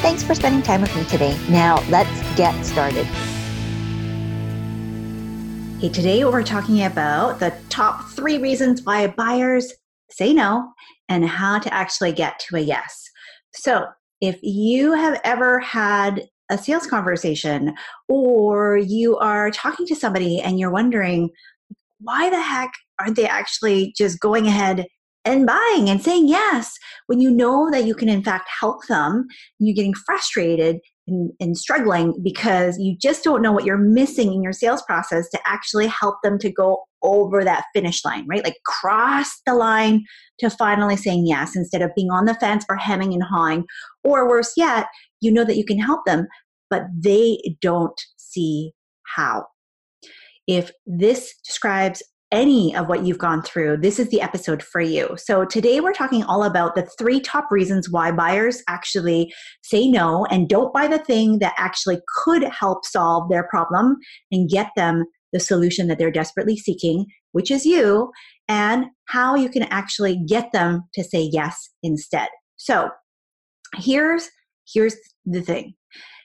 Thanks for spending time with me today. Now, let's get started. Hey, today we're talking about the top three reasons why buyers say no and how to actually get to a yes. So, if you have ever had a sales conversation or you are talking to somebody and you're wondering, why the heck aren't they actually just going ahead and buying and saying yes when you know that you can in fact help them you're getting frustrated and, and, struggling because you just don't know what you're missing in your sales process to actually help them to go over that finish line right? Like cross the line to finally saying yes instead of being on the fence or hemming and hawing or worse yet you know that you can help them but they don't see how. If this describes any of what you've gone through, this is the episode for you. So, today we're talking all about the three top reasons why buyers actually say no and don't buy the thing that actually could help solve their problem and get them the solution that they're desperately seeking, which is you, and how you can actually get them to say yes instead. So, here's here's the thing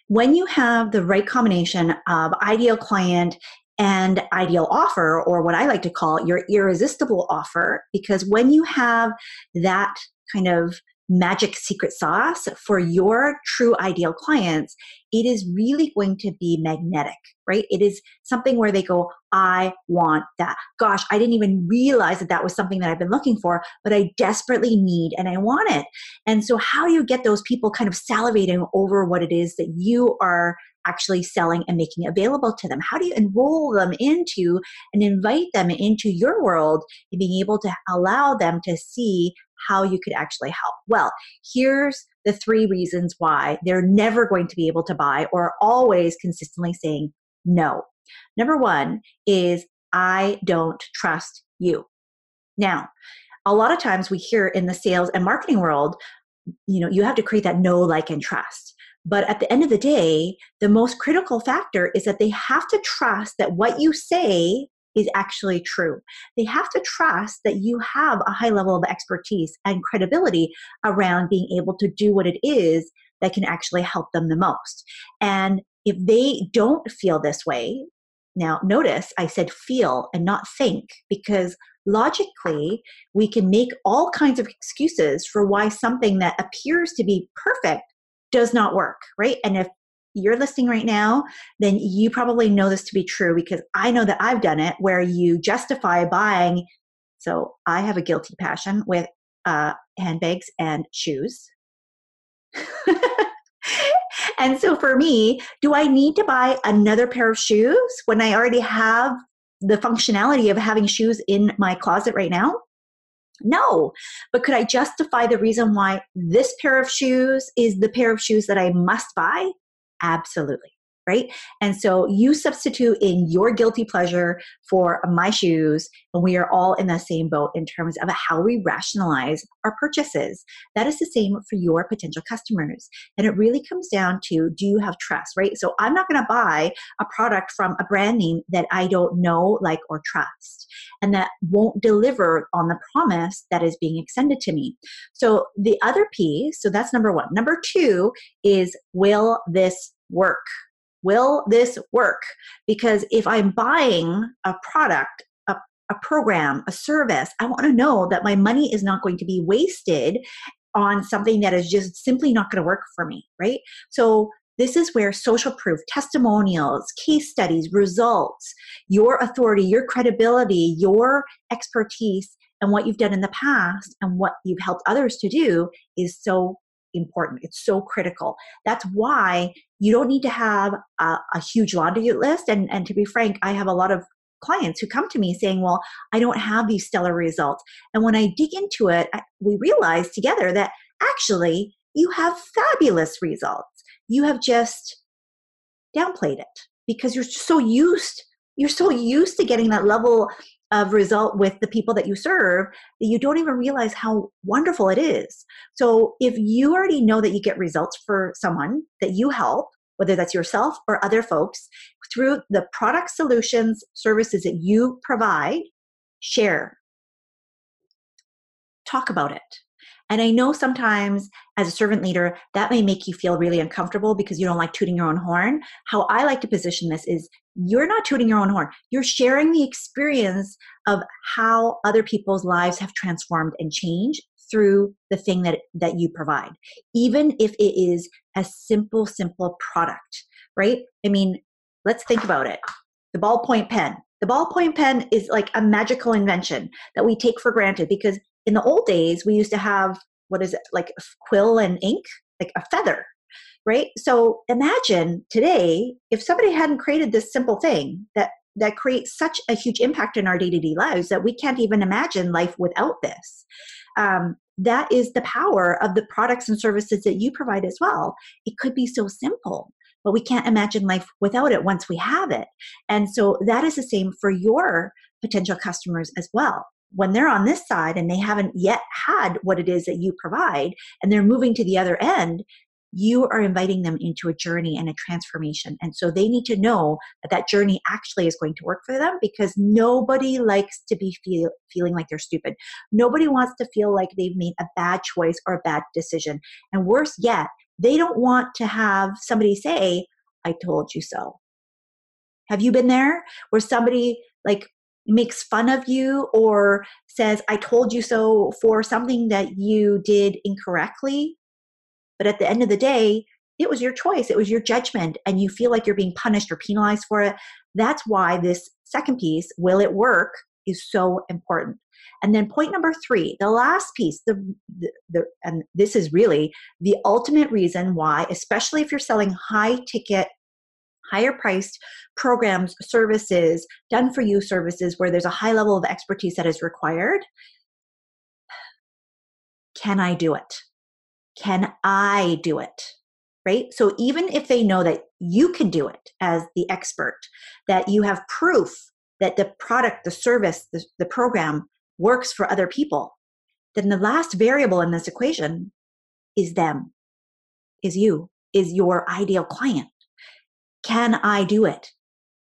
when you have the right combination of ideal client and ideal offer, or what I like to call your irresistible offer, because when you have that kind of magic secret sauce for your true ideal clients, it is really going to be magnetic, right? It is something where they go, I want that. Gosh, I didn't even realize that that was something that I've been looking for, but I desperately need and I want it. And so, how do you get those people kind of salivating over what it is that you are actually selling and making available to them? How do you enroll them into and invite them into your world and being able to allow them to see how you could actually help? Well, here's the three reasons why they're never going to be able to buy or always consistently saying no. Number one is I don't trust you. Now, a lot of times we hear in the sales and marketing world, you know, you have to create that know, like, and trust. But at the end of the day, the most critical factor is that they have to trust that what you say is actually true. They have to trust that you have a high level of expertise and credibility around being able to do what it is that can actually help them the most. And if they don't feel this way, now notice I said feel and not think because logically we can make all kinds of excuses for why something that appears to be perfect does not work, right? And if you're listening right now, then you probably know this to be true because I know that I've done it where you justify buying. So I have a guilty passion with uh, handbags and shoes. and so for me, do I need to buy another pair of shoes when I already have the functionality of having shoes in my closet right now? No. But could I justify the reason why this pair of shoes is the pair of shoes that I must buy? Absolutely right? And so you substitute in your guilty pleasure for my shoes, and we are all in the same boat in terms of how we rationalize our purchases. That is the same for your potential customers. And it really comes down to do you have trust, right? So I'm not going to buy a product from a brand name that I don't know, like, or trust, and that won't deliver on the promise that is being extended to me. So the other piece, so that's number one. Number two is will this work? Will this work? Because if I'm buying a product, a, a program, a service, I want to know that my money is not going to be wasted on something that is just simply not going to work for me, right? So this is where social proof, testimonials, case studies, results, your authority, your credibility, your expertise, and what you've done in the past and what you've helped others to do is so important. It's so critical. That's why you don't need to have a, a huge laundry list. And, and to be frank, I have a lot of clients who come to me saying, Well, I don't have these stellar results. And when I dig into it, we realize together that actually you have fabulous results. you have just downplayed it because you're so used you're so used to getting that level of result with the people that you serve that you don't even realize how wonderful it is. So if you already know that you get results for someone that you help, whether that's yourself or other folks, through the product solutions, services that you provide, share. Talk about it. And I know sometimes as a servant leader, that may make you feel really uncomfortable because you don't like tooting your own horn. How I like to position this is you're not tooting your own horn. You're sharing the experience of how other people's lives have transformed and changed through the thing that that you provide even if it is a simple simple product right i mean let's think about it the ballpoint pen the ballpoint pen is like a magical invention that we take for granted because in the old days we used to have what is it like quill and ink? Like a feather right? So imagine today if somebody hadn't created this simple thing that that creates such a huge impact in our day-to-day lives that we can't even imagine life without this. Um, that is the power of the products and services that you provide as well. It could be so simple but we can't imagine life without it once we have it. And so that is the same for your potential customers as well when they're on this side and they haven't yet had what it is that you provide and they're moving to the other end you are inviting them into a journey and a transformation. And so they need to know that that journey actually is going to work for them because nobody likes to be feel, feeling like they're stupid. Nobody wants to feel like they've made a bad choice or a bad decision. And worse yet, they don't want to have somebody say, I told you so. Have you been there where somebody like makes fun of you or says, I told you so for something that you did incorrectly? But at the end of the day, it was your choice, it was your judgment, and you feel like you're being punished or penalized for it. That's why this second piece, will it work, is so important. And then point number three, the last piece, the, the, the, and this is really the ultimate reason why, especially if you're selling high ticket, higher priced programs, services, done for you services where there's a high level of expertise that is required. Can I do it? Can I do it? Right? So even if they know that you can do it as the expert, that you have proof that the product, the service, the, the program works for other people, then the last variable in this equation is them, is you, is your ideal client. Can I do it?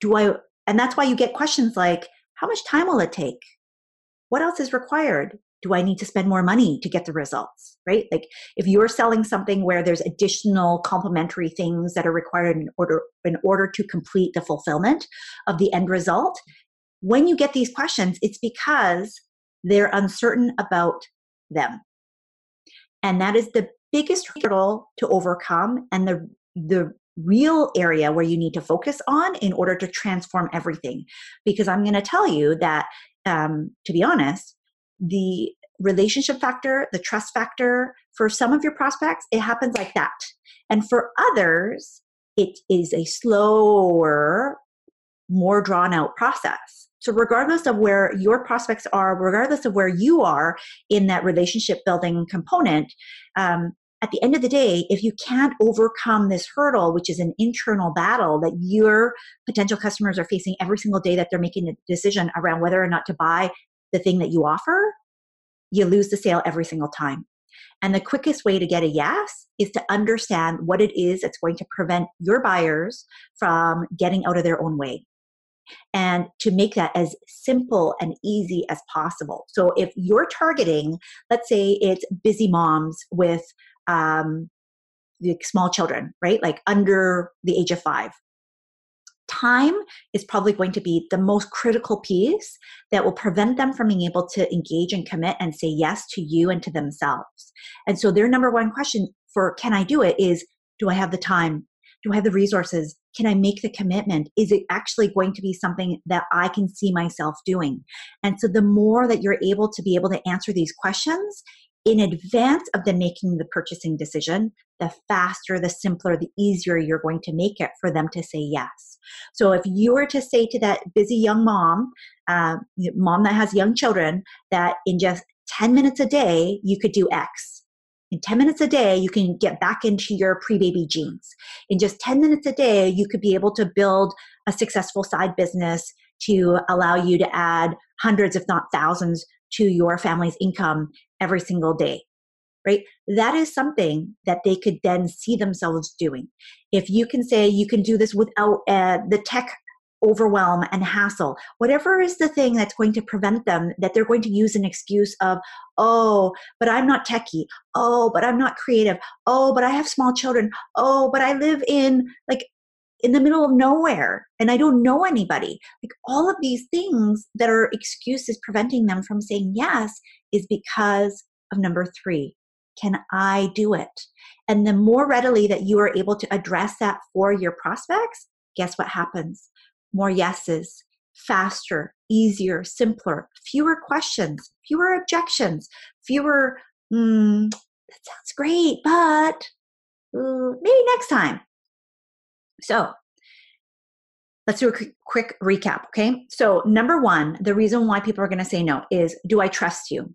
Do I? And that's why you get questions like, how much time will it take? What else is required? do I need to spend more money to get the results? Right? Like if you're selling something where there's additional complementary things that are required in order in order to complete the fulfillment of the end result, when you get these questions, it's because they're uncertain about them. And that is the biggest hurdle to overcome and the the real area where you need to focus on in order to transform everything. Because I'm going to tell you that, um, to be honest, the relationship factor, the trust factor, for some of your prospects, it happens like that. And for others, it is a slower, more drawn out process. So, regardless of where your prospects are, regardless of where you are in that relationship building component, um, at the end of the day, if you can't overcome this hurdle, which is an internal battle that your potential customers are facing every single day that they're making a decision around whether or not to buy the thing that you offer, you lose the sale every single time. And the quickest way to get a yes is to understand what it is that's going to prevent your buyers from getting out of their own way. And to make that as simple and easy as possible. So if you're targeting, let's say it's busy moms with um, the small children, right? Like under the age of five time is probably going to be the most critical piece that will prevent them from being able to engage and commit and say yes to you and to themselves. And so their number one question for can I do it is do I have the time? Do I have the resources? Can I make the commitment? Is it actually going to be something that I can see myself doing? And so the more that you're able to be able to answer these questions, in advance of them making the purchasing decision, the faster, the simpler, the easier you're going to make it for them to say yes. So if you were to say to that busy young mom, uh, mom that has young children, that in just 10 minutes a day, you could do X. In 10 minutes a day, you can get back into your pre baby jeans. In just 10 minutes a day, you could be able to build a successful side business to allow you to add hundreds, if not thousands, to your family's income every single day right? That is something that they could then see themselves doing. If you can say you can do this without uh, the tech overwhelm and hassle, whatever is the thing that's going to prevent them, that they're going to use an excuse of, oh, but I'm not techie. Oh, but I'm not creative. Oh, but I have small children. Oh, but I live in like in the middle of nowhere and I don't know anybody. Like all of these things that are excuses preventing them from saying yes is because of number three. Can I do it? And the more readily that you are able to address that for your prospects, guess what happens? more yeses, faster, easier, simpler, fewer questions, fewer objections, fewer, mm, that sounds great, but uh, maybe next time. So let's do a quick recap, okay? So, number one, the reason why people are going to say no is do I trust you?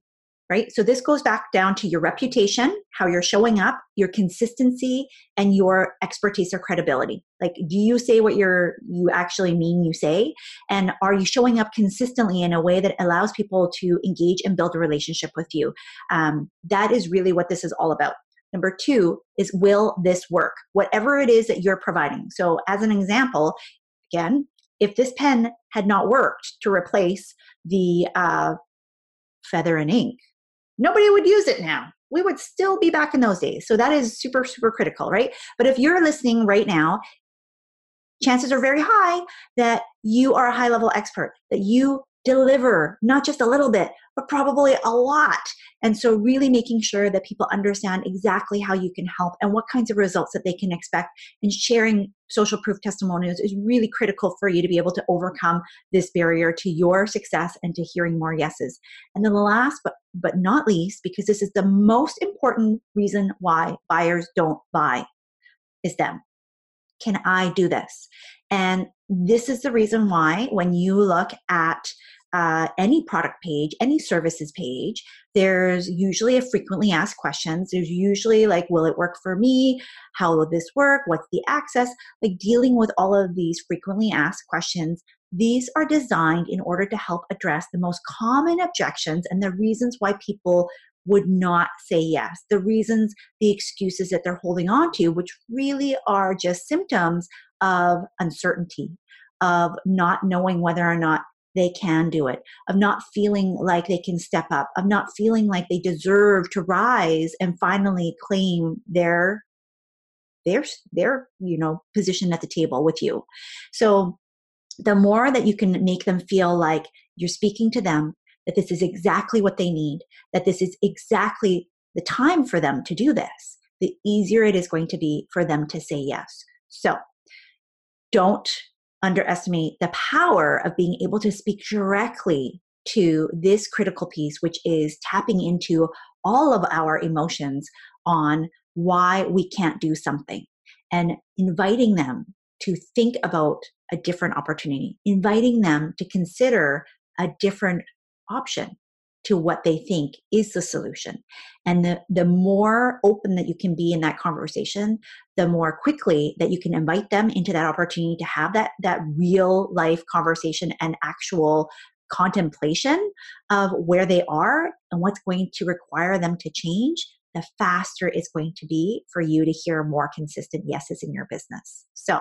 right? So this goes back down to your reputation, how you're showing up, your consistency, and your expertise or credibility. Like, do you say what you're you actually mean you say? And are you showing up consistently in a way that allows people to engage and build a relationship with you? Um, that is really what this is all about. Number two is will this work? Whatever it is that you're providing. So, as an example, again, if this pen had not worked to replace the uh, feather and ink, nobody would use it now. We would still be back in those days. So that is super, super critical, right? But if you're listening right now, chances are very high that you are a high level expert, that you deliver not just a little bit, but probably a lot. And so, really making sure that people understand exactly how you can help and what kinds of results that they can expect, and sharing social proof testimonials is really critical for you to be able to overcome this barrier to your success and to hearing more yeses. And then, the last but, but not least, because this is the most important reason why buyers don't buy, is them. Can I do this? And this is the reason why, when you look at uh, any product page, any services page, there's usually a frequently asked questions. There's usually like, will it work for me? How will this work? What's the access? Like dealing with all of these frequently asked questions. These are designed in order to help address the most common objections and the reasons why people would not say yes. The reasons, the excuses that they're holding on to, which really are just symptoms of uncertainty, of not knowing whether or not they can do it, of not feeling like they can step up, of not feeling like they deserve to rise and finally claim their their their you know position at the table with you. So the more that you can make them feel like you're speaking to them, that this is exactly what they need, that this is exactly the time for them to do this, the easier it is going to be for them to say yes. So don't underestimate the power of being able to speak directly to this critical piece, which is tapping into all of our emotions on why we can't do something and inviting them to think about a different opportunity, inviting them to consider a different option to what they think is the solution. And the, the more open that you can be in that conversation, the more quickly that you can invite them into that opportunity to have that, that real life conversation and actual contemplation of where they are and what's going to require them to change, the faster it's going to be for you to hear more consistent yeses in your business. So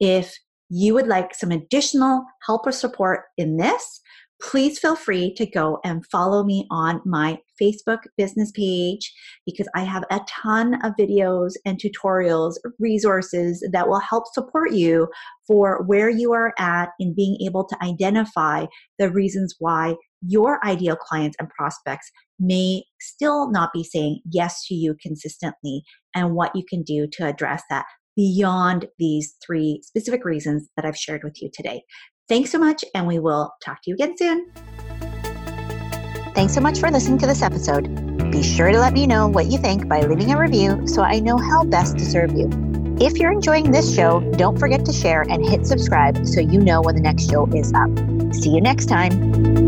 if you would like some additional help or support in this, please feel free to go and follow me on my Facebook business page because I have a ton of videos and tutorials, resources that will help support you for where you are at in being able to identify the reasons why your ideal clients and prospects may still not be saying yes to you consistently and what you can do to address that beyond these three specific reasons that I've shared with you today. Thanks so much, and we will talk to you again soon. Thanks so much for listening to this episode. Be sure to let me know what you think by leaving a review so I know how best to serve you. If you're enjoying this show, don't forget to share and hit subscribe so you know when the next show is up. See you next time.